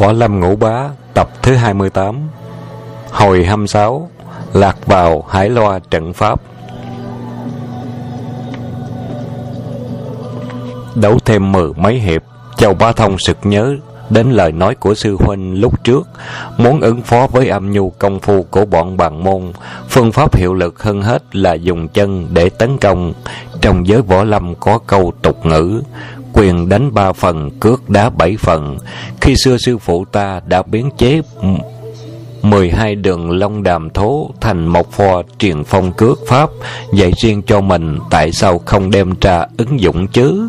Võ Lâm Ngũ Bá, Tập thứ 28 Hồi 26 Lạc vào Hải Loa, trận Pháp. Đấu thêm mười mấy hiệp, Châu Bá Thông sực nhớ đến lời nói của sư huynh lúc trước, muốn ứng phó với âm nhu công phu của bọn bàn môn. Phương pháp hiệu lực hơn hết là dùng chân để tấn công. Trong giới võ lâm có câu tục ngữ quyền đánh ba phần, cước đá bảy phần. Khi xưa sư phụ ta đã biến chế mười hai đường long đàm thố thành một phò truyền phong cước pháp, dạy riêng cho mình tại sao không đem ra ứng dụng chứ?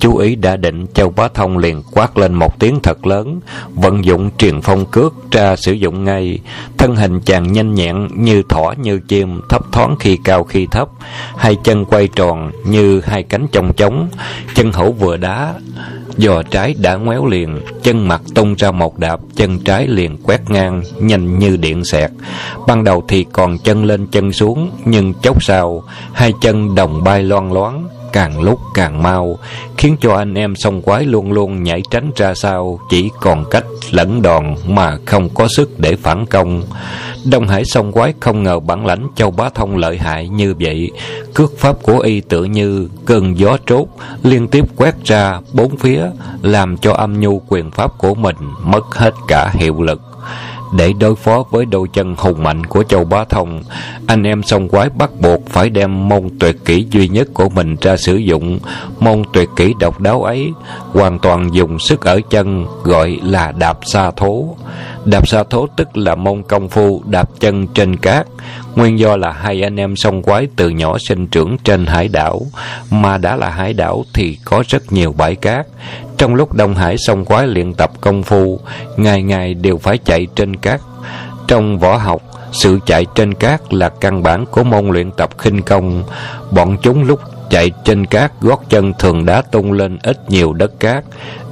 Chú ý đã định châu bá thông liền quát lên một tiếng thật lớn, vận dụng truyền phong cước ra sử dụng ngay. Thân hình chàng nhanh nhẹn như thỏ như chim, thấp thoáng khi cao khi thấp. Hai chân quay tròn như hai cánh chồng trống. Chân hữu vừa đá, giò trái đã ngoéo liền. Chân mặt tung ra một đạp, chân trái liền quét ngang, nhanh như điện xẹt. Ban đầu thì còn chân lên chân xuống, nhưng chốc sau, hai chân đồng bay loan loáng càng lúc càng mau, khiến cho anh em sông quái luôn luôn nhảy tránh ra sau, chỉ còn cách lẫn đòn mà không có sức để phản công. Đông hải sông quái không ngờ bản lãnh châu bá thông lợi hại như vậy. Cước pháp của y tự như cơn gió trốt, liên tiếp quét ra bốn phía, làm cho âm nhu quyền pháp của mình mất hết cả hiệu lực để đối phó với đôi chân hùng mạnh của châu bá thông. Anh em sông quái bắt buộc phải đem môn tuyệt kỹ duy nhất của mình ra sử dụng. Môn tuyệt kỹ độc đáo ấy hoàn toàn dùng sức ở chân, gọi là đạp xa thố. Đạp xa thố tức là môn công phu đạp chân trên cát. Nguyên do là hai anh em sông quái từ nhỏ sinh trưởng trên hải đảo. Mà đã là hải đảo thì có rất nhiều bãi cát trong lúc Đông Hải sông quái luyện tập công phu, ngày ngày đều phải chạy trên cát. Trong võ học, sự chạy trên cát là căn bản của môn luyện tập khinh công. Bọn chúng lúc chạy trên cát gót chân thường đá tung lên ít nhiều đất cát.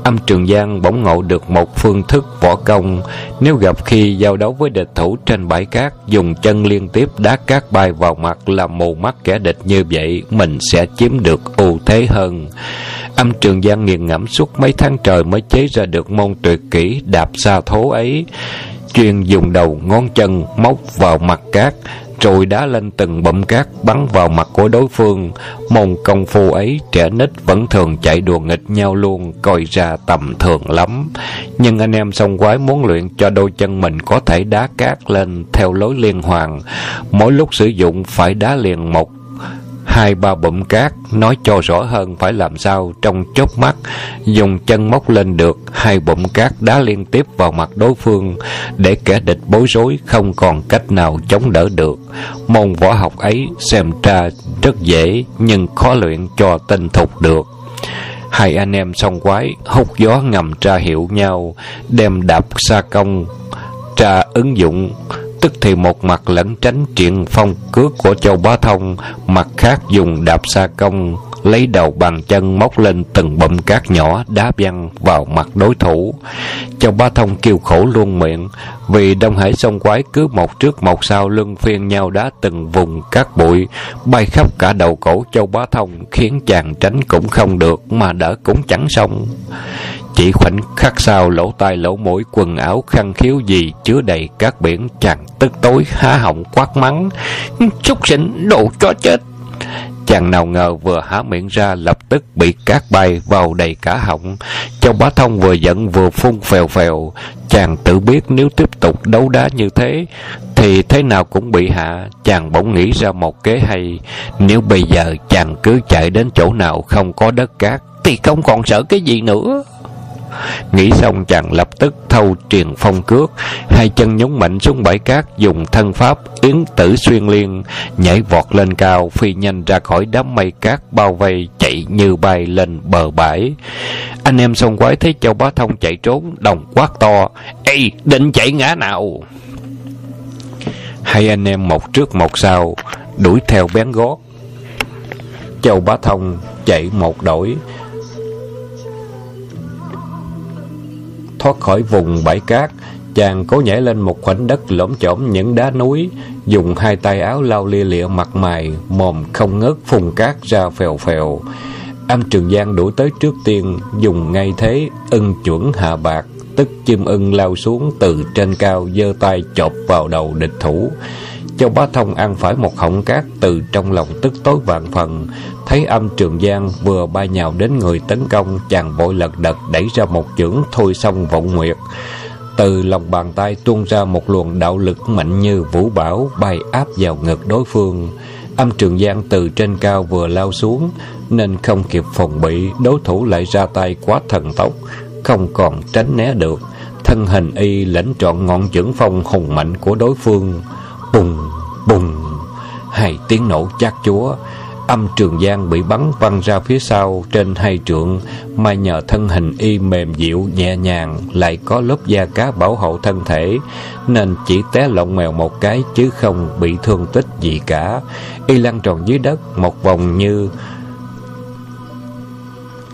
Âm Trường Giang bỗng ngộ được một phương thức võ công. Nếu gặp khi giao đấu với địch thủ trên bãi cát, dùng chân liên tiếp đá cát bay vào mặt làm mù mắt kẻ địch như vậy, mình sẽ chiếm được ưu thế hơn. Âm Trường Giang nghiền ngẫm suốt mấy tháng trời mới chế ra được môn tuyệt kỹ đạp xa thố ấy. Chuyên dùng đầu ngón chân móc vào mặt cát, rồi đá lên từng bụm cát bắn vào mặt của đối phương. Môn công phu ấy trẻ nít vẫn thường chạy đùa nghịch nhau luôn, coi ra tầm thường lắm. Nhưng anh em song quái muốn luyện cho đôi chân mình có thể đá cát lên theo lối liên hoàn. Mỗi lúc sử dụng phải đá liền một hai ba bụm cát nói cho rõ hơn phải làm sao trong chớp mắt, dùng chân móc lên được hai bụm cát đá liên tiếp vào mặt đối phương, để kẻ địch bối rối không còn cách nào chống đỡ được. Môn võ học ấy xem ra rất dễ nhưng khó luyện cho tinh thục được. Hai anh em song quái hút gió ngầm tra hiệu nhau, đem đạp xa công tra ứng dụng tức thì một mặt lẩn tránh triện phong cước của châu bá thông, mặt khác dùng đạp xa công, lấy đầu bàn chân móc lên từng bụm cát nhỏ đá văng vào mặt đối thủ. Châu bá thông kêu khổ luôn miệng, vì đông hải sông quái cứ một trước một sau lưng phiên nhau đá từng vùng cát bụi, bay khắp cả đầu cổ châu bá thông khiến chàng tránh cũng không được mà đỡ cũng chẳng xong chỉ khoảnh khắc sau, lỗ tai, lỗ mũi, quần áo, khăn khiếu gì chứa đầy các biển chàng tức tối, há họng, quát mắng Xúc sinh đồ cho chết Chàng nào ngờ vừa há miệng ra, lập tức bị cát bay vào đầy cả họng. Châu bá thông vừa giận vừa phun phèo phèo. Chàng tự biết nếu tiếp tục đấu đá như thế, thì thế nào cũng bị hạ. Chàng bỗng nghĩ ra một kế hay. Nếu bây giờ chàng cứ chạy đến chỗ nào không có đất cát, thì không còn sợ cái gì nữa. Nghĩ xong chàng lập tức thâu truyền phong cước. Hai chân nhúng mạnh xuống bãi cát, Dùng thân pháp yến tử xuyên liên, Nhảy vọt lên cao, Phi nhanh ra khỏi đám mây cát, bao vây Chạy như bay lên bờ bãi. Anh em sông quái thấy châu bá thông chạy trốn, Đồng quát to, Ê, định chạy ngã nào? Hai anh em một trước một sau, Đuổi theo bén gót. Châu bá thông chạy một đổi thoát khỏi vùng bãi cát, chàng cố nhảy lên một khoảnh đất lõm chõm những đá núi, dùng hai tay áo lau lia lịa mặt mày, mồm không ngớt phun cát ra phèo phèo. Âm trường giang đuổi tới trước tiên, dùng ngay thế ân chuẩn hạ bạc, tức chim ưng lao xuống từ trên cao, giơ tay chộp vào đầu địch thủ. Châu Bá Thông ăn phải một họng cát từ trong lòng tức tối vạn phần, Thấy âm trường giang vừa bay nhào đến người tấn công, Chàng vội lật đật đẩy ra một chưởng thôi xong vọng nguyệt. Từ lòng bàn tay tuôn ra một luồng đạo lực mạnh như vũ bảo Bay áp vào ngực đối phương. Âm trường giang từ trên cao vừa lao xuống, Nên không kịp phòng bị, Đối thủ lại ra tay quá thần tốc, Không còn tránh né được. Thân hình y lãnh trọn ngọn chưởng phong hùng mạnh của đối phương. Bùng, bùng. Hai tiếng nổ chát chúa. Âm trường giang bị bắn văng ra phía sau trên hai trượng Mà nhờ thân hình y mềm dịu nhẹ nhàng Lại có lớp da cá bảo hộ thân thể Nên chỉ té lộn mèo một cái Chứ không bị thương tích gì cả. Y lăn tròn dưới đất Một vòng như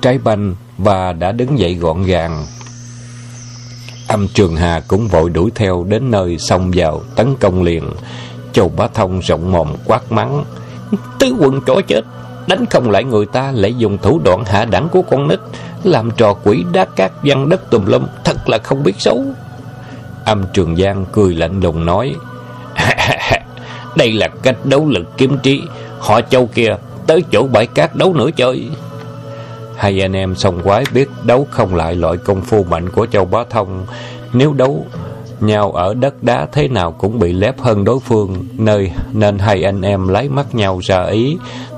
trái banh Và đã đứng dậy gọn gàng. Âm Trường Hà cũng vội đuổi theo đến nơi xông vào tấn công liền. Châu Bá Thông rộng mồm quát mắng. Tứ quân chó chết, đánh không lại người ta lại dùng thủ đoạn hạ đẳng của con nít, làm trò quỷ đá cát văn đất tùm lum, thật là không biết xấu. Âm Trường Giang cười lạnh lùng nói. Đây là cách đấu lực kiếm trí, họ châu kia tới chỗ bãi cát đấu nữa chơi. Hai anh em sòng quái biết đấu không lại loại công phu mạnh của Châu Bá Thông. Nếu đấu nhau ở đất đá thế nào cũng bị lép hơn đối phương, nơi nên hai anh em lấy mắt nhau ra ý,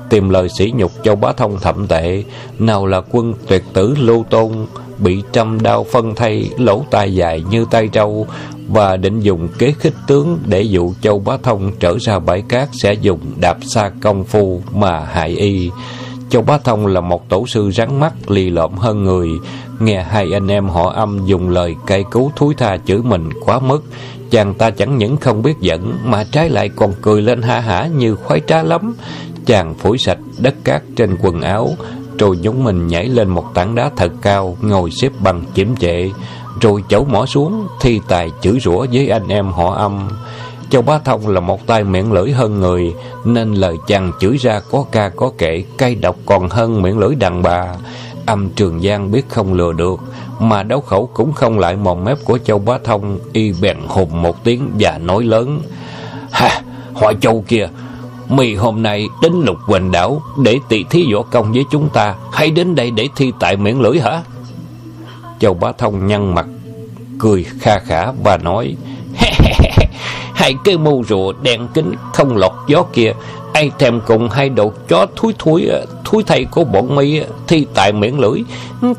tìm lời sỉ nhục Châu Bá Thông thậm tệ. Nào là quân tuyệt tử Lưu Tôn, bị trăm đao phân thay, lỗ tai dài như tay trâu, và định dùng kế khích tướng để dụ Châu Bá Thông trở ra bãi cát sẽ dùng đạp xa công phu mà hại y. Châu Bá Thông là một tổ sư rắn mắt lì lợm hơn người. Nghe hai anh em họ âm dùng lời cay cứu thúi tha chửi mình quá mức. Chàng ta chẳng những không biết giận mà trái lại còn cười lên ha hả như khoái trá lắm. Chàng phủi sạch đất cát trên quần áo, rồi nhúng mình nhảy lên một tảng đá thật cao, ngồi xếp bằng chiếm trệ, rồi chấu mỏ xuống, thi tài chửi rủa với anh em họ âm. Châu Bá Thông là một tay miệng lưỡi hơn người, nên lời chàng chửi ra có ca có kể cay độc còn hơn miệng lưỡi đàn bà. Âm Trường Giang biết không lừa được, mà đấu khẩu cũng không lại mồm mép của Châu Bá Thông, y bèn hùng một tiếng và nói lớn. Ha, họ Châu kia, mì hôm nay đến lục quỳnh đảo để tỷ thí võ công với chúng ta, hay đến đây để thi tại miệng lưỡi hả? Châu Bá Thông nhăn mặt, cười kha khả và nói, hai cái mâu rùa đen kính không lọt gió kia. Ai thèm cùng hai đầu chó thúi thúi ờ, thúi thay của bọn mi ờ, thi tại miệng lưỡi.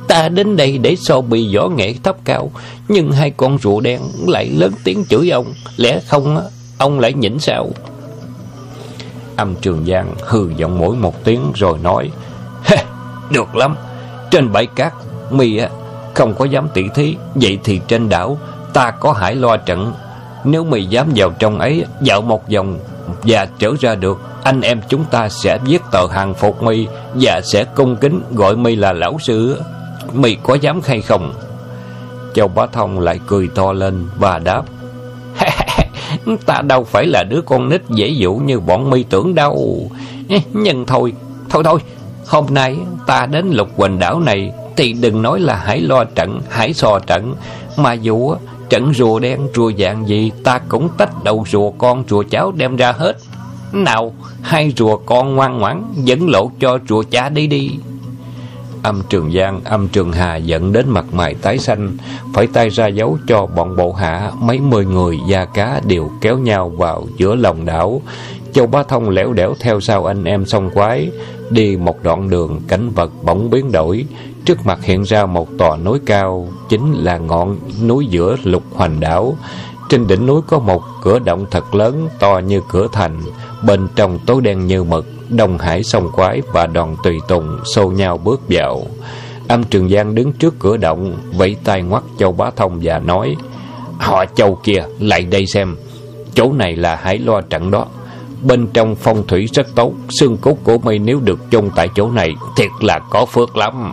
Ta đến đây để so bị võ nghệ thấp cao, nhưng hai con rùa đen lại lớn tiếng chửi ông. Lẽ không ờ, ông lại nhịn sao? Âm trường giang hừ giọng mỗi một tiếng rồi nói được lắm. Trên bãi cát, mi không có dám tỉ thí. Vậy thì trên đảo, ta có hải loa trận nếu mày dám vào trong ấy, Dạo một vòng Và trở ra được, Anh em chúng ta sẽ viết tờ hàng phục mi Và sẽ cung kính gọi mi là lão sư. Mi có dám hay không? Châu Bá Thông lại cười to lên Và đáp, Ta đâu phải là đứa con nít dễ dụ như bọn mi tưởng đâu. Nhưng thôi Thôi thôi, Hôm nay ta đến lục quỳnh đảo này Thì đừng nói là hãy lo trận, Hãy so trận. Mà dù Trận rùa đen rùa dạng gì Ta cũng tách đầu rùa con rùa cháu đem ra hết. Nào Hai rùa con ngoan ngoãn Dẫn lộ cho rùa cha đi đi. Âm Trường Giang, âm Trường Hà dẫn đến mặt mày tái xanh, phải tay ra dấu cho bọn bộ hạ, mấy mươi người da cá đều kéo nhau vào giữa lòng đảo. Châu Bá Thông lẻo đẻo theo sau anh em song quái, đi một đoạn đường cảnh vật bỗng biến đổi, Trước mặt hiện ra một tòa núi cao, chính là ngọn núi giữa lục hoành đảo. Trên đỉnh núi có một cửa động thật lớn, to như cửa thành, bên trong tối đen như mực, Đông Hải sông quái và đoàn tùy tùng xô nhau bước vào. Âm Trường Giang đứng trước cửa động, vẫy tay ngoắt Châu Bá Thông và nói, Họ Châu kia, lại đây xem, chỗ này là hải loa trận đó. Bên trong phong thủy rất tốt, xương cốt của mây nếu được chôn tại chỗ này, thiệt là có phước lắm.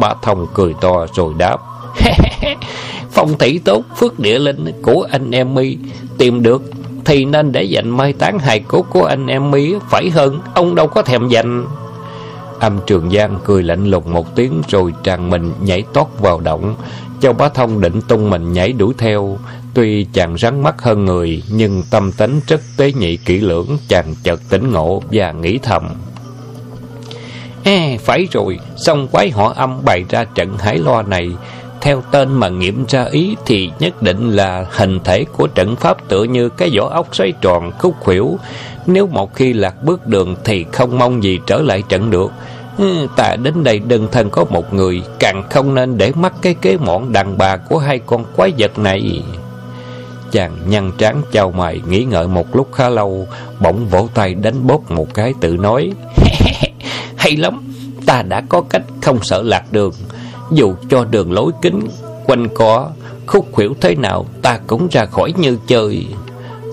Ba Thông cười to rồi đáp Phong thủy tốt phước địa linh của anh em mi Tìm được thì nên để dành mai táng hài cốt của anh em mi Phải hơn ông đâu có thèm dành Âm Trường Giang cười lạnh lùng một tiếng rồi tràn mình nhảy tót vào động. Châu Bá Thông định tung mình nhảy đuổi theo. Tuy chàng rắn mắt hơn người, nhưng tâm tính rất tế nhị kỹ lưỡng, chàng chợt tỉnh ngộ và nghĩ thầm. Phải rồi, xong quái họ âm bày ra trận hải loa này. Theo tên mà nghiệm ra ý thì nhất định là hình thể của trận pháp tựa như cái vỏ ốc xoay tròn khúc khuỷu. Nếu một khi lạc bước đường thì không mong gì trở lại trận được. Ừ, ta đến đây đơn thân có một người, càng không nên để mắc cái kế mọn đàn bà của hai con quái vật này. Chàng nhăn trán chào mày nghĩ ngợi một lúc khá lâu, bỗng vỗ tay đánh bóp một cái tự nói. Hay lắm, ta đã có cách không sợ lạc đường. Dù cho đường lối kính, quanh co, khúc khuỷu thế nào, ta cũng ra khỏi như chơi.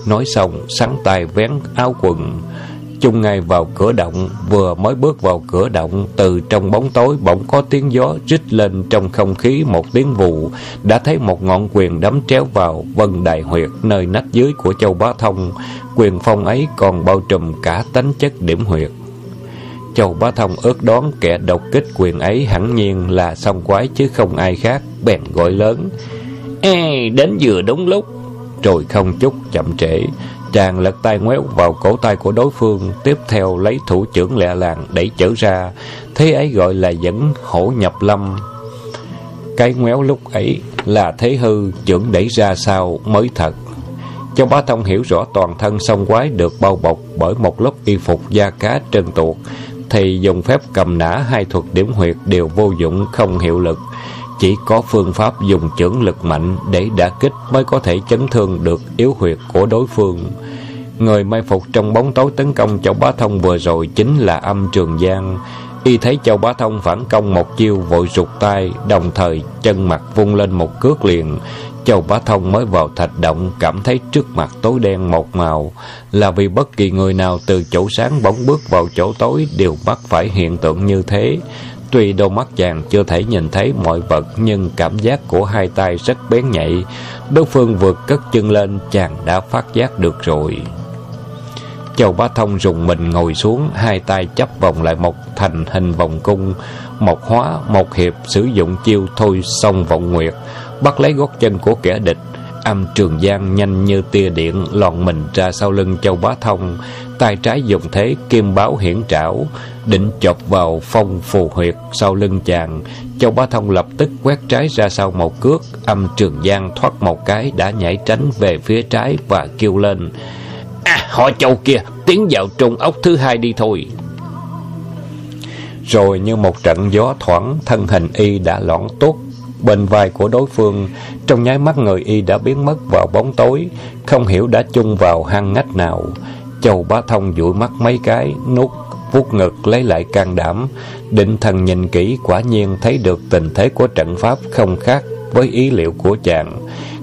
Nói xong, sắn tay vén áo quần, chung ngay vào cửa động, vừa mới bước vào cửa động, từ trong bóng tối bỗng có tiếng gió rít lên trong không khí một tiếng vụ. đã thấy một ngọn quyền đấm tréo vào vân đại huyệt nơi nách dưới của châu bá thông. Quyền phong ấy còn bao trùm cả tánh chất điểm huyệt. Châu Bá Thông ước đoán kẻ độc kích quyền ấy hẳn nhiên là song quái chứ không ai khác, bèn gọi lớn. Ê, đến vừa đúng lúc. Rồi không chút chậm trễ, chàng lật tay ngoéo vào cổ tay của đối phương, tiếp theo lấy thủ trưởng lẹ làng đẩy chở ra. Thế ấy gọi là dẫn hổ nhập lâm. Cái ngoéo lúc ấy là thế hư, trưởng đẩy ra sau mới thật. Châu Bá Thông hiểu rõ toàn thân song quái được bao bọc bởi một lớp y phục da cá trơn tuột, thì dùng phép cầm nã hai thuật điểm huyệt đều vô dụng không hiệu lực. Chỉ có phương pháp dùng chưởng lực mạnh để đả kích mới có thể chấn thương được yếu huyệt của đối phương. Người mai phục trong bóng tối tấn công Châu Bá Thông vừa rồi chính là âm Trường Giang. Y thấy Châu Bá Thông phản công một chiêu vội rụt tay, đồng thời chân mặt vung lên một cước liền. Châu Bá Thông mới vào thạch động cảm thấy trước mặt tối đen một màu là vì bất kỳ người nào từ chỗ sáng bỗng bước vào chỗ tối đều mắc phải hiện tượng như thế. Tuy đôi mắt chàng chưa thể nhìn thấy mọi vật nhưng cảm giác của hai tay rất bén nhạy. Đối phương vượt cất chân lên chàng đã phát giác được rồi. Châu Bá Thông rùng mình ngồi xuống, hai tay chấp vòng lại một thành hình vòng cung, một hóa, một hiệp sử dụng chiêu thôi xong vọng nguyệt bắt lấy gót chân của kẻ địch. Âm Trường Giang nhanh như tia điện lòn mình ra sau lưng Châu Bá Thông, tay trái dùng thế kim báo hiển trảo, định chọc vào phong phù huyệt sau lưng chàng. Châu Bá Thông lập tức quét trái ra sau một cước, âm Trường Giang thoát một cái đã nhảy tránh về phía trái và kêu lên. À, họ Châu kia, tiến vào trung ốc thứ hai đi thôi. Rồi như một trận gió thoảng, thân hình y đã lõn tốt bên vai của đối phương. Trong nháy mắt người y đã biến mất vào bóng tối, không hiểu đã chung vào hang ngách nào. Châu Bá Thông dụi mắt mấy cái, nút vuốt ngực lấy lại can đảm, định thần nhìn kỹ quả nhiên thấy được tình thế của trận pháp không khác với ý liệu của chàng.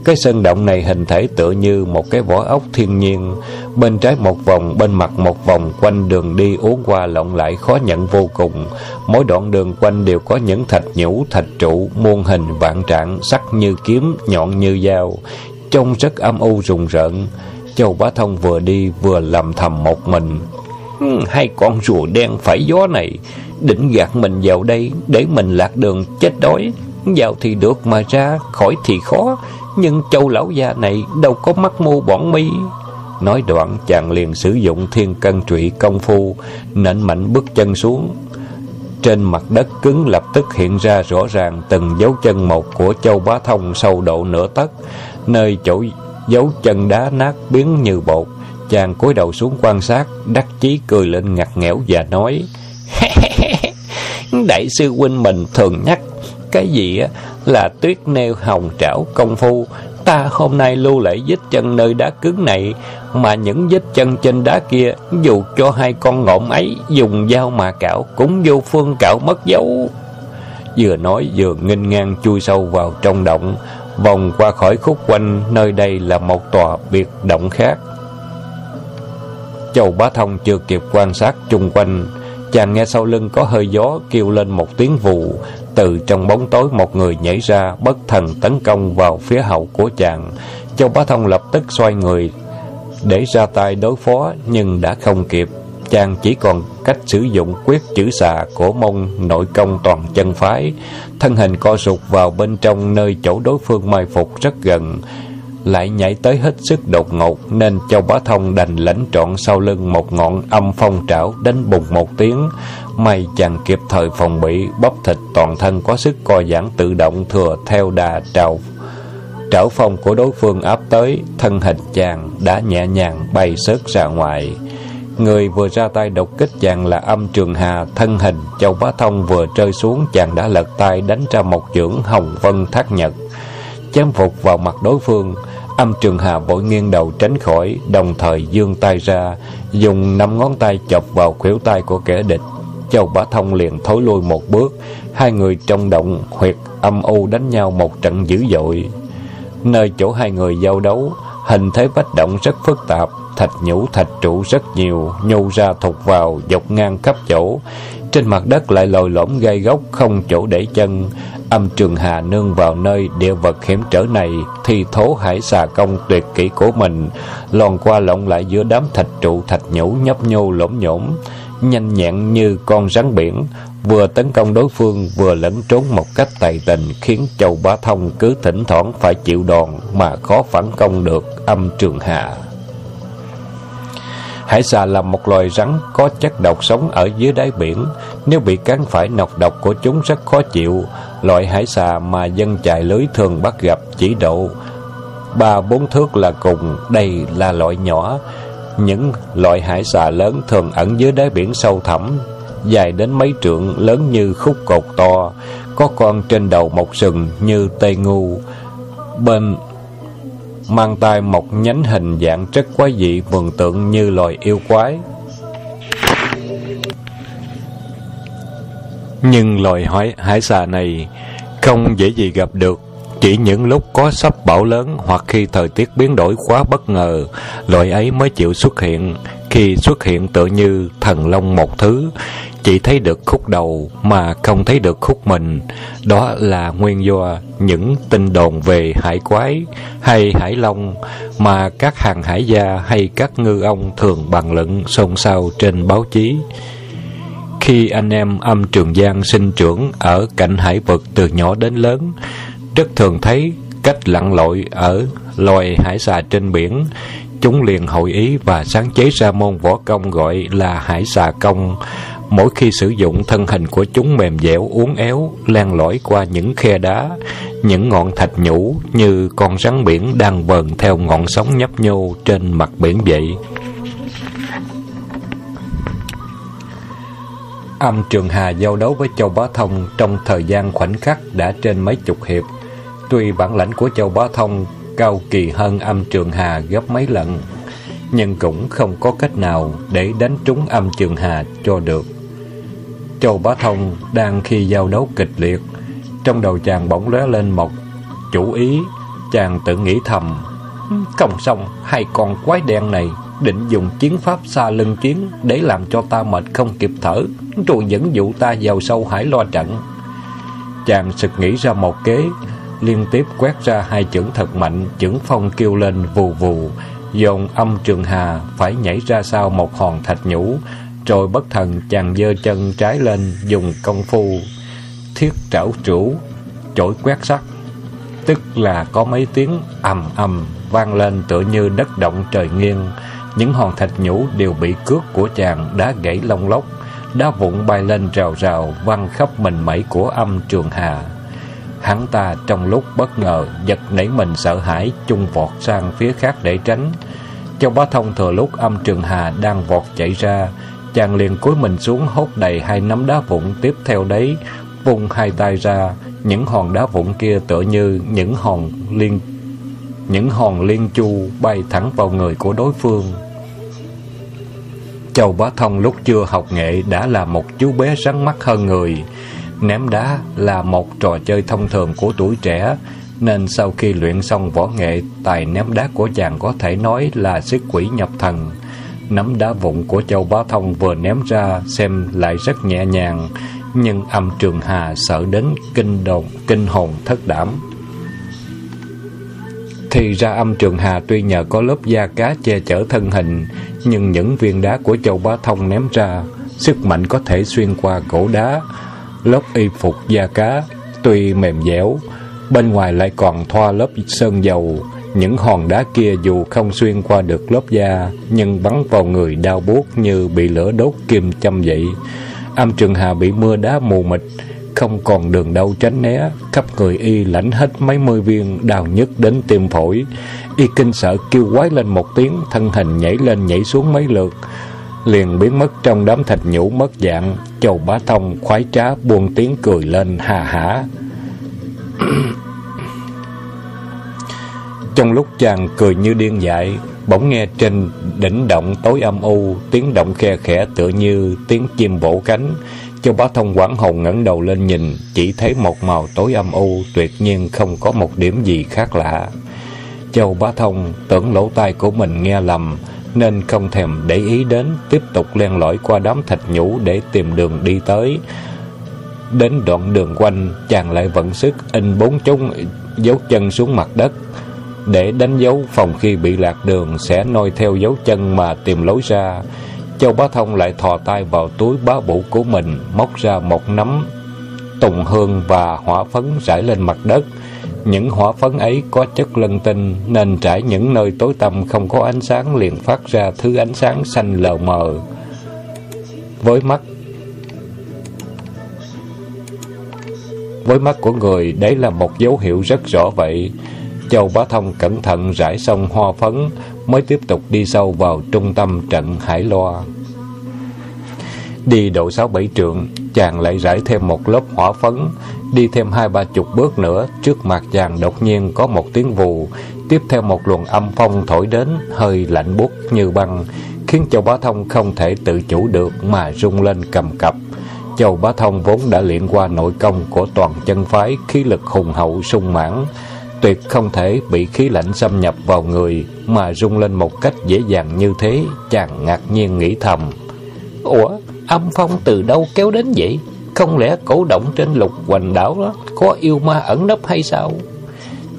Cái sơn động này hình thể tựa như một cái vỏ ốc thiên nhiên, bên trái một vòng, bên mặt một vòng, quanh đường đi uốn qua lộn lại khó nhận vô cùng. Mỗi đoạn đường quanh đều có những thạch nhũ, thạch trụ, muôn hình vạn trạng, sắc như kiếm, nhọn như dao, trông rất âm u rùng rợn. Châu Bá Thông vừa đi vừa lầm thầm một mình. Ừ, hai con rùa đen phải gió này, định gạt mình vào đây để mình lạc đường chết đói. Vào thì được mà ra, khỏi thì khó. Nhưng châu lão già này đâu có mắt mô bọn mi. Nói đoạn chàng liền sử dụng thiên cân trụy công phu, nện mạnh bước chân xuống. Trên mặt đất cứng lập tức hiện ra rõ ràng từng dấu chân một của châu bá thông sâu độ nửa tấc, nơi chỗ dấu chân đá nát biến như bột. Chàng cúi đầu xuống quan sát, đắc chí cười lên ngặt nghẽo và nói: "Đại sư huynh mình thường nhắc cái gì á là tuyết nêu hồng trảo công phu. Ta hôm nay lưu lại vết chân nơi đá cứng này, mà những vết chân trên đá kia, dù cho hai con ngỗng ấy dùng dao mà cạo, cũng vô phương cạo mất dấu. Vừa nói vừa nghênh ngang chui sâu vào trong động, vòng qua khỏi khúc quanh, nơi đây là một tòa biệt động khác. Châu Bá Thông chưa kịp quan sát chung quanh, chàng nghe sau lưng có hơi gió kêu lên một tiếng vù, từ trong bóng tối một người nhảy ra bất thần tấn công vào phía hậu của chàng. Châu Bá Thông lập tức xoay người để ra tay đối phó nhưng đã không kịp. chàng chỉ còn cách sử dụng quyết chữ xà của mông nội công toàn chân phái. Thân hình co sụt vào bên trong nơi chỗ đối phương mai phục rất gần, lại nhảy tới hết sức đột ngột nên Châu Bá Thông đành lãnh trọn sau lưng một ngọn âm phong trảo đánh bùng một tiếng. May chàng kịp thời phòng bị, bắp thịt toàn thân có sức co giãn tự động thừa theo đà trào trảo phong của đối phương áp tới, thân hình chàng đã nhẹ nhàng bay sớt ra ngoài. Người vừa ra tay độc kích chàng là âm trường hà, thân hình châu bá thông vừa rơi xuống chàng đã lật tay đánh ra một chưởng hồng vân thác nhật. Chém phục vào mặt đối phương, âm trường hà vội nghiêng đầu tránh khỏi, đồng thời dương tay ra, dùng năm ngón tay chọc vào khuỷu tay của kẻ địch. Châu Bá Thông liền thối lui một bước, hai người trong động huyệt âm u đánh nhau một trận dữ dội. Nơi chỗ hai người giao đấu, hình thế vách động rất phức tạp, thạch nhũ thạch trụ rất nhiều, nhô ra thụt vào, dọc ngang khắp chỗ. Trên mặt đất lại lồi lõm gai góc, không chỗ để chân. Âm Trường Hà nương vào nơi địa vật hiểm trở này, thì thố hải xà công tuyệt kỹ của mình, lòn qua lộn lại giữa đám thạch trụ thạch nhũ nhấp nhô lỗm nhổm, nhanh nhẹn như con rắn biển, vừa tấn công đối phương vừa lẫn trốn một cách tài tình khiến Châu Bá Thông cứ thỉnh thoảng phải chịu đòn mà khó phản công được âm trường Hà. Hải xà là một loài rắn có chất độc sống ở dưới đáy biển. Nếu bị cắn phải nọc độc của chúng rất khó chịu. Loại hải xà mà dân chài lưới thường bắt gặp chỉ độ ba bốn thước là cùng. Đây là loại nhỏ. Những loại hải xà lớn thường ẩn dưới đáy biển sâu thẳm, dài đến mấy trượng, lớn như khúc cột to, có con trên đầu một sừng như tây ngu. Bên mang tay một nhánh hình dạng rất quái dị vườn tượng như loài yêu quái. Nhưng loài hải, hải xà này không dễ gì gặp được chỉ những lúc có sắp bão lớn hoặc khi thời tiết biến đổi quá bất ngờ, loài ấy mới chịu xuất hiện. Khi xuất hiện tự như thần long một thứ, chỉ thấy được khúc đầu mà không thấy được khúc mình. Đó là nguyên do những tin đồn về hải quái hay hải long mà các hàng hải gia hay các ngư ông thường bàn luận xôn xao trên báo chí. Khi anh em âm Trường Giang sinh trưởng ở cạnh hải vực từ nhỏ đến lớn, rất thường thấy cách lặn lội ở loài hải xà trên biển. Chúng liền hội ý và sáng chế ra môn võ công gọi là hải xà công. Mỗi khi sử dụng thân hình của chúng mềm dẻo, uốn éo, len lỏi qua những khe đá, những ngọn thạch nhũ như con rắn biển đang vờn theo ngọn sóng nhấp nhô trên mặt biển vậy. Âm Trường Hà giao đấu với Châu Bá Thông trong thời gian khoảnh khắc đã trên mấy chục hiệp. Tuy bản lãnh của Châu Bá Thông cao kỳ hơn âm Trường Hà gấp mấy lần, nhưng cũng không có cách nào để đánh trúng âm Trường Hà cho được. Châu Bá Thông đang khi giao đấu kịch liệt, trong đầu chàng bỗng lóe lên một chủ ý, chàng tự nghĩ thầm, không xong, hai con quái đen này định dùng chiến pháp xa lưng chiến để làm cho ta mệt không kịp thở, rồi dẫn dụ ta vào sâu hải lo trận. Chàng sực nghĩ ra một kế, liên tiếp quét ra hai chưởng thật mạnh, chưởng phong kêu lên vù vù, dồn âm trường hà phải nhảy ra sau một hòn thạch nhũ, rồi bất thần chàng dơ chân trái lên dùng công phu. Thiết trảo chủ chổi quét sắt. Tức là có mấy tiếng ầm ầm vang lên tựa như đất động trời nghiêng những hòn thạch nhũ đều bị cước của chàng đá gãy lông lốc đá vụn bay lên rào rào, văng khắp mình mẩy của âm trường hà. Hắn ta trong lúc bất ngờ giật nảy mình sợ hãi, chung vọt sang phía khác để tránh. Châu bá thông thừa lúc âm trường hà đang vọt chạy ra, chàng liền cúi mình xuống hốt đầy hai nắm đá vụn tiếp theo đấy, vung hai tay ra. Những hòn đá vụn kia tựa như những hòn liên, những hòn liên chu bay thẳng vào người của đối phương châu bá thông lúc chưa học nghệ đã là một chú bé rắn mắt hơn người ném đá là một trò chơi thông thường của tuổi trẻ nên sau khi luyện xong võ nghệ tài ném đá của chàng có thể nói là sức quỷ nhập thần Nắm đá vụn của Châu Bá Thông vừa ném ra xem lại rất nhẹ nhàng, nhưng âm Trường Hà sợ đến kinh đồn, kinh hồn thất đảm. Thì ra âm trường hà tuy nhờ có lớp da cá che chở thân hình, nhưng những viên đá của châu bá thông ném ra, sức mạnh có thể xuyên qua cổ đá. Lớp y phục da cá tuy mềm dẻo, bên ngoài lại còn thoa lớp sơn dầu. Những hòn đá kia dù không xuyên qua được lớp da, nhưng bắn vào người đau buốt như bị lửa đốt kim châm vậy. Âm Trường Hà bị mưa đá mù mịt, không còn đường đâu tránh né, khắp người y lãnh hết mấy mươi viên đào nhức đến tim phổi. Y kinh sợ kêu quái lên một tiếng, thân hình nhảy lên nhảy xuống mấy lượt, liền biến mất trong đám thịt nhũ mất dạng. Châu Bá Thông khoái trá buông tiếng cười lên hà hả. Trong lúc chàng cười như điên dại, bỗng nghe trên đỉnh động tối âm u, tiếng động khe khẽ tựa như tiếng chim vỗ cánh. Châu Bá Thông quảng hồn ngẩng đầu lên nhìn, chỉ thấy một màu tối âm u, tuyệt nhiên không có một điểm gì khác lạ. Châu Bá Thông tưởng lỗ tai của mình nghe lầm, nên không thèm để ý đến, tiếp tục len lỏi qua đám thạch nhũ để tìm đường đi tới. Đến đoạn đường quanh, chàng lại vận sức in bốn chúng dấu chân xuống mặt đất, để đánh dấu phòng khi bị lạc đường sẽ noi theo dấu chân mà tìm lối ra. Châu Bá Thông lại thò tay vào túi bá bụ của mình, móc ra một nắm tùng hương và hỏa phấn rải lên mặt đất. Những hỏa phấn ấy có chất lân tinh nên trải những nơi tối tăm không có ánh sáng liền phát ra thứ ánh sáng xanh lờ mờ. Với mắt Với mắt của người, đấy là một dấu hiệu rất rõ vậy. Châu Bá Thông cẩn thận rải xong hoa phấn, mới tiếp tục đi sâu vào trung tâm trận Hải Loa. Đi độ sáu bảy trượng, chàng lại rải thêm một lớp hỏa phấn, đi thêm hai ba chục bước nữa, trước mặt chàng đột nhiên có một tiếng vù, tiếp theo một luồng âm phong thổi đến, hơi lạnh buốt như băng, khiến Châu Bá Thông không thể tự chủ được mà rung lên cầm cập. Châu Bá Thông vốn đã luyện qua nội công của toàn chân phái, khí lực hùng hậu sung mãn, tuyệt không thể bị khí lạnh xâm nhập vào người mà rung lên một cách dễ dàng như thế, chàng ngạc nhiên nghĩ thầm. Ủa, âm phong từ đâu kéo đến vậy? Không lẽ cổ động trên lục hoành đảo đó có yêu ma ẩn nấp hay sao?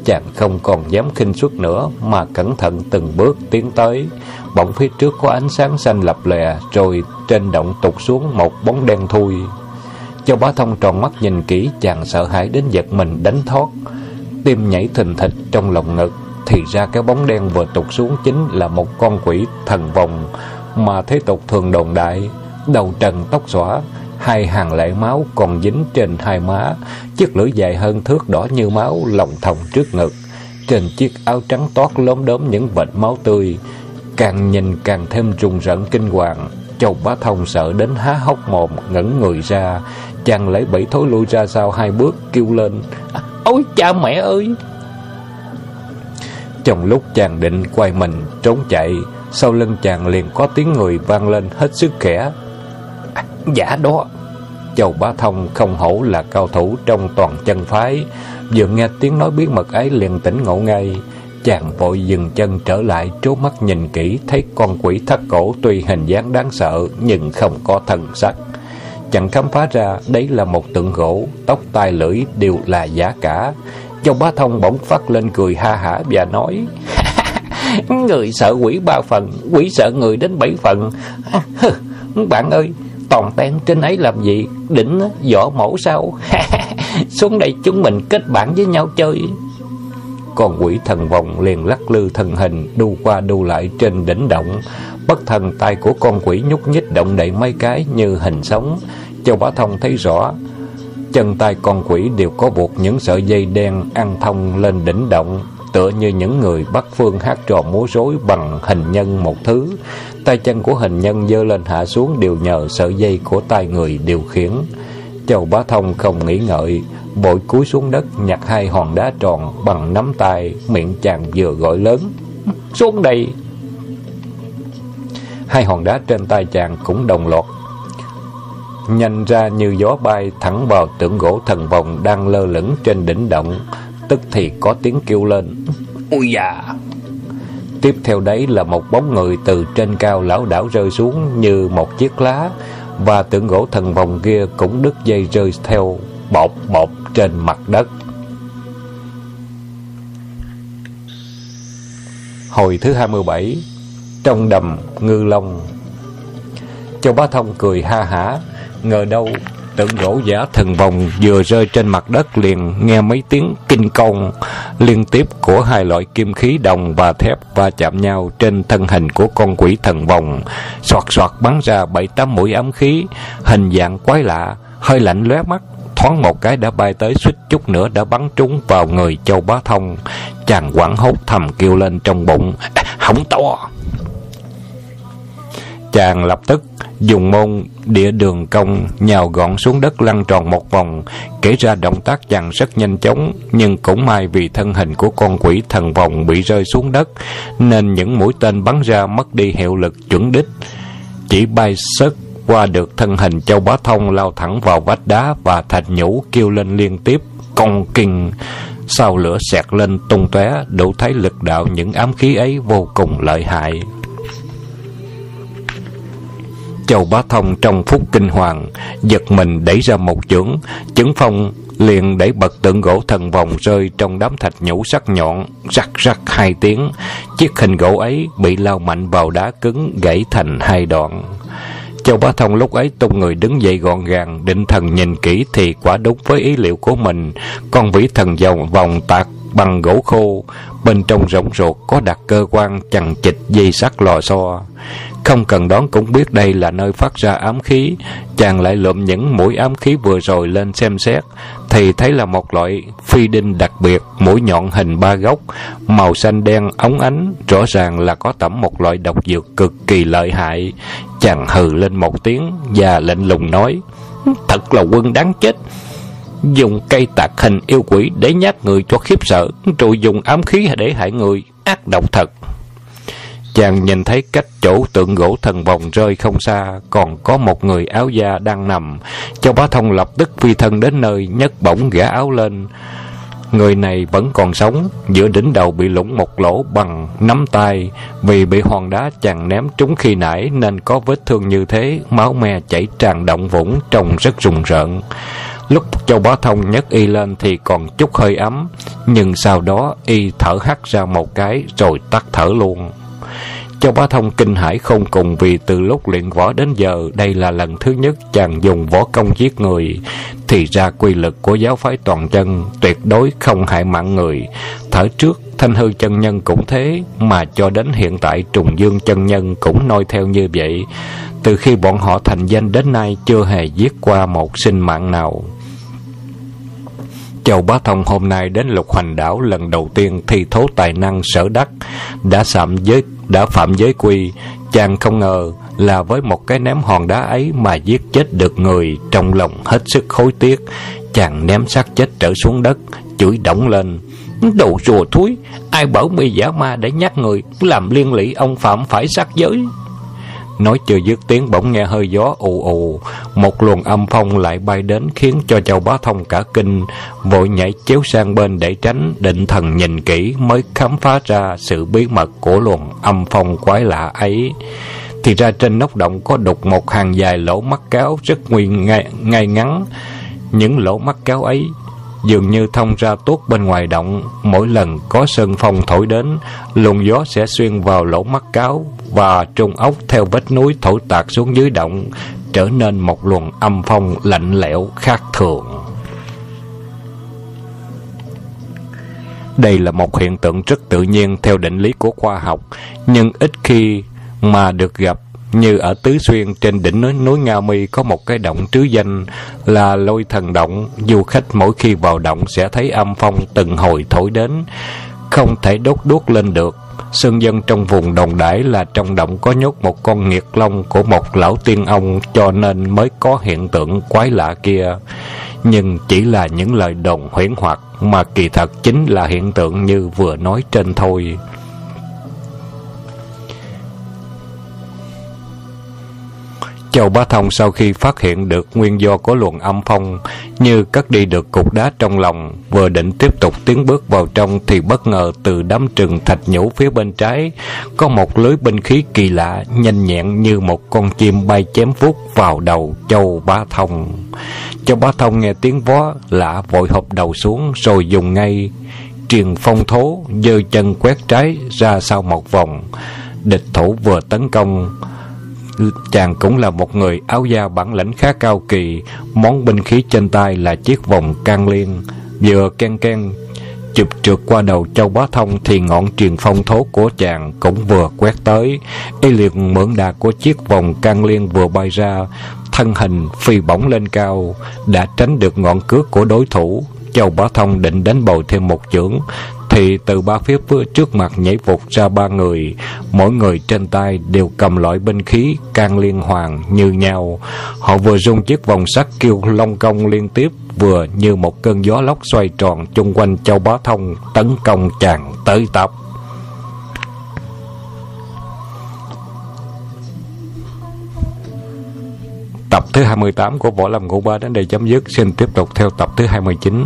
Chàng không còn dám khinh suất nữa mà cẩn thận từng bước tiến tới. Bỗng phía trước có ánh sáng xanh lập lè rồi trên động tụt xuống một bóng đen thui. Châu Bá Thông tròn mắt nhìn kỹ chàng sợ hãi đến giật mình đánh thoát. Tim nhảy thình thịch trong lòng ngực, Thì ra cái bóng đen vừa tụt xuống chính là một con quỷ thần vòng Mà thế tục thường đồn đại, Đầu trần tóc xõa, Hai hàng lệ máu còn dính trên hai má, Chiếc lưỡi dài hơn thước đỏ như máu Lòng thòng trước ngực. Trên chiếc áo trắng toát lốm đốm những vệt máu tươi, Càng nhìn càng thêm rùng rợn kinh hoàng. Châu Bá Thông sợ đến há hốc mồm ngẩn người ra, Chàng lấy bẫy thối lui ra sau hai bước kêu lên Ôi cha mẹ ơi. Trong lúc chàng định quay mình trốn chạy Sau lưng chàng liền có tiếng người vang lên hết sức khẽ. À, Dạ đó. Châu Bá Thông không hổ là cao thủ trong toàn chân phái. Vừa nghe tiếng nói bí mật ấy liền tỉnh ngộ ngay. Chàng vội dừng chân trở lại trố mắt nhìn kỹ Thấy con quỷ thắt cổ tuy hình dáng đáng sợ Nhưng không có thần sắc. Chẳng khám phá ra, đấy là một tượng gỗ, Tóc tai lưỡi đều là giả cả. Châu Bá Thông bỗng phát lên cười ha hả và nói, Người sợ quỷ ba phần, Quỷ sợ người đến bảy phần. Bạn ơi, Toàn ten trên ấy làm gì? Đỉnh, võ mẫu sao? Xuống đây chúng mình kết bạn với nhau chơi. Con quỷ thần vòng liền lắc lư thân hình, Đu qua đu lại trên đỉnh động. Bất thần tay của con quỷ nhúc nhích động đậy mấy cái như hình sống Châu Bá Thông thấy rõ, Chân tay con quỷ đều có buộc những sợi dây đen ăn thông lên đỉnh động, Tựa như những người bắt phương hát trò múa rối bằng hình nhân một thứ. Tay chân của hình nhân dơ lên hạ xuống đều nhờ sợi dây của tay người điều khiển. Châu Bá Thông không nghĩ ngợi Bội cúi xuống đất, nhặt hai hòn đá tròn bằng nắm tay, Miệng chàng vừa gọi lớn, Xuống đây. Hai hòn đá trên tay chàng cũng đồng loạt nhanh ra như gió bay thẳng vào tượng gỗ thần vòng đang lơ lửng trên đỉnh động, tức thì có tiếng kêu lên ui già tiếp theo đấy là một bóng người từ trên cao lão đảo rơi xuống như một chiếc lá, và tượng gỗ thần vòng kia cũng đứt dây rơi theo bột bột trên mặt đất. Hồi thứ 27 Trong đầm ngư long, Châu Bá Thông cười ha hả, Ngờ đâu tượng gỗ giả thần vòng vừa rơi trên mặt đất liền nghe mấy tiếng kinh công liên tiếp của hai loại kim khí đồng và thép va chạm nhau trên thân hình của con quỷ thần vòng. Soạt soạt bắn ra bảy tám mũi ám khí, hình dạng quái lạ, hơi lạnh lóe mắt thoáng một cái đã bay tới suýt chút nữa đã bắn trúng vào người châu bá thông. Chàng quảng hốt thầm kêu lên trong bụng hỏng to à. chàng lập tức dùng môn địa đường công nhào gọn xuống đất lăn tròn một vòng, kể ra động tác chàng rất nhanh chóng, nhưng cũng may vì thân hình của con quỷ thần vòng bị rơi xuống đất, nên những mũi tên bắn ra mất đi hiệu lực chuẩn đích. Chỉ bay sớt qua được thân hình châu bá thông lao thẳng vào vách đá và thạch nhũ kêu lên liên tiếp con kinh sau lửa xẹt lên tung tóe đủ thấy lực đạo những ám khí ấy vô cùng lợi hại Châu Bá Thông trong phút kinh hoàng, giật mình đẩy ra một chưởng, chưởng phong liền đẩy bật tượng gỗ thần vòng rơi trong đám thạch nhũ sắc nhọn, rắc rắc hai tiếng. Chiếc hình gỗ ấy bị lao mạnh vào đá cứng, gãy thành hai đoạn. Châu Bá Thông lúc ấy tung người đứng dậy gọn gàng, định thần nhìn kỹ thì quả đúng với ý liệu của mình. Con vĩ thần vòng vòng tạc bằng gỗ khô, bên trong rỗng rột có đặt cơ quan chằng chịch dây sắt lò xo. Không cần đoán cũng biết đây là nơi phát ra ám khí Chàng lại lượm những mũi ám khí vừa rồi lên xem xét Thì thấy là một loại phi đinh đặc biệt Mũi nhọn hình ba góc Màu xanh đen ống ánh Rõ ràng là có tẩm một loại độc dược cực kỳ lợi hại Chàng hừ lên một tiếng Và lệnh lùng nói Thật là quân đáng chết Dùng cây tạc hình yêu quỷ để nhát người cho khiếp sợ Rồi dùng ám khí để hại người Ác độc thật Chàng nhìn thấy cách chỗ tượng gỗ thần vòng rơi không xa, còn có một người áo da đang nằm. Châu Bá Thông lập tức phi thân đến nơi, nhấc bổng gã áo lên. Người này vẫn còn sống, giữa đỉnh đầu bị lũng một lỗ bằng nắm tay, vì bị hòn đá chàng ném trúng khi nãy nên có vết thương như thế, máu me chảy tràn động vũng, trông rất rùng rợn. Lúc Châu Bá Thông nhấc y lên thì còn chút hơi ấm, nhưng sau đó y thở hắt ra một cái rồi tắt thở luôn. Châu Bá Thông kinh hãi không cùng vì từ lúc luyện võ đến giờ đây là lần thứ nhất chàng dùng võ công giết người. Thì ra quy lực của giáo phái toàn chân tuyệt đối không hại mạng người. Thở trước Thanh hư chân nhân cũng thế mà cho đến hiện tại Trùng Dương chân nhân cũng noi theo như vậy. Từ khi bọn họ thành danh đến nay chưa hề giết qua một sinh mạng nào. Châu Bá Thông hôm nay đến lục hoành đảo lần đầu tiên thi thố tài năng sở đắc, đã sạm giới đã phạm giới quy, chàng không ngờ là với một cái ném hòn đá ấy mà giết chết được người, trong lòng hết sức khối tiếc, chàng ném xác chết trở xuống đất, chửi đổng lên. Đồ rùa thúi, ai bảo mi giả ma để nhắc người, làm liên lụy ông Phạm phải sát giới. Nói chưa dứt tiếng bỗng nghe hơi gió ù ù. Một luồng âm phong lại bay đến Khiến cho châu bá thông cả kinh Vội nhảy chéo sang bên để tránh Định thần nhìn kỹ mới khám phá ra Sự bí mật của luồng âm phong quái lạ ấy. Thì ra trên nóc động có đục một hàng dài lỗ mắt cáo Rất nguyên ngay, ngay ngắn. Những lỗ mắt cáo ấy dường như thông ra tuốt bên ngoài động. Mỗi lần có sơn phong thổi đến luồng gió sẽ xuyên vào lỗ mắt cáo và trung ốc theo vết núi thổi tạt xuống dưới động trở nên một luồng âm phong lạnh lẽo khác thường đây là một hiện tượng rất tự nhiên theo định lý của khoa học nhưng ít khi mà được gặp như ở Tứ Xuyên trên đỉnh núi, núi Nga Mi có một cái động trứ danh là lôi thần động. Du khách mỗi khi vào động sẽ thấy âm phong từng hồi thổi đến, không thể đốt đuốc lên được. Sơn dân trong vùng đồng đãi là trong động có nhốt một con nghiệt long của một lão tiên ông cho nên mới có hiện tượng quái lạ kia. Nhưng chỉ là những lời đồn huyễn hoặc mà kỳ thật chính là hiện tượng như vừa nói trên thôi. Châu Bá Thông sau khi phát hiện được nguyên do của luồng âm phong như cất đi được cục đá trong lòng, vừa định tiếp tục tiến bước vào trong thì bất ngờ từ đám trừng thạch nhũ phía bên trái có một lưới binh khí kỳ lạ nhanh nhẹn như một con chim bay chém vuốt vào đầu Châu Bá Thông. Châu Bá Thông nghe tiếng vó lạ vội hộp đầu xuống rồi dùng ngay truyền phong thố, giơ chân quét trái ra sau một vòng. Địch thủ vừa tấn công, chàng cũng là một người áo da bản lĩnh khá cao kỳ, món binh khí trên tay là chiếc vòng can liên, vừa ken ken chụp trượt qua đầu châu bá thông thì ngọn truyền phong thố của chàng cũng vừa quét tới. Y liền mượn đà của chiếc vòng can liên vừa bay ra. Thân hình phi bổng lên cao đã tránh được ngọn cước của đối thủ. Châu bá thông định đánh bầu thêm một chưởng thì từ ba phía trước mặt nhảy vụt ra ba người mỗi người trên tay đều cầm loại binh khí can liên hoàn như nhau họ vừa rung chiếc vòng sắt kêu long công liên tiếp, vừa như một cơn gió lốc xoay tròn chung quanh châu bá thông tấn công chàng tới tập Tập thứ 28 của Võ Lâm Ngũ Ba đến đây chấm dứt. Xin tiếp tục theo tập thứ 29.